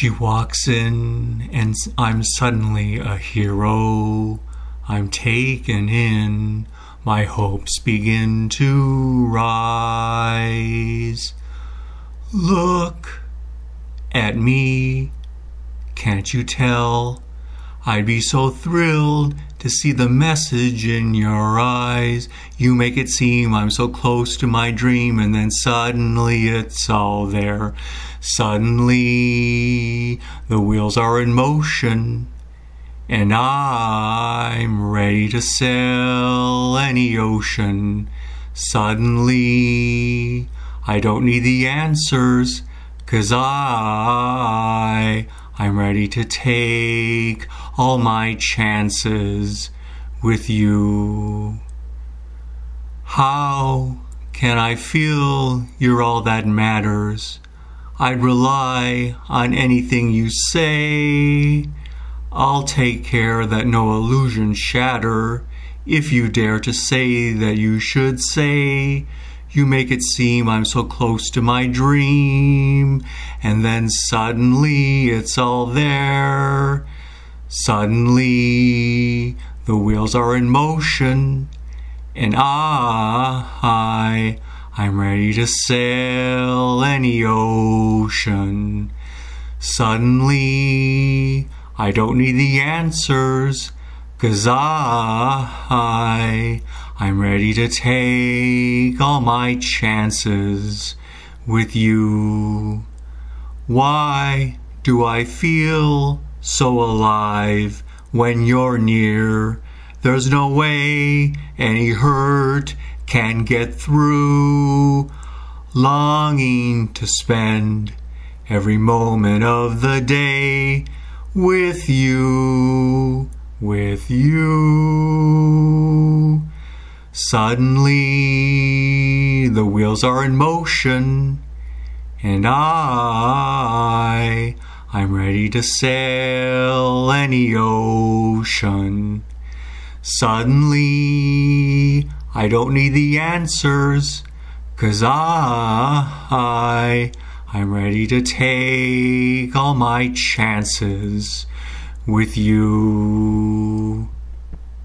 She walks in, and I'm suddenly a hero. I'm taken in, my hopes begin to rise. Look at me, can't you tell? I'd be so thrilled to see the message in your eyes. You make it seem I'm so close to my dream, and then suddenly it's all there. Suddenly the wheels are in motion, and I'm ready to sail any ocean. Suddenly I don't need the answers, cause I I'm ready to take all my chances with you. How can I feel you're all that matters? I'd rely on anything you say. I'll take care that no illusions shatter. If you dare to say that you should say, you make it seem I'm so close to my dream, and then suddenly it's all there. Suddenly the wheels are in motion, and I, I'm ready to sail any ocean. Suddenly I don't need the answers, cause I, I'm ready to take all my chances with you. Why do I feel so alive when you're near? There's no way any hurt can get through. Longing to spend every moment of the day with you, with you. Suddenly the wheels are in motion, and I, I'm ready to sail any ocean. Suddenly I don't need the answers, cause I, I'm ready to take all my chances with you.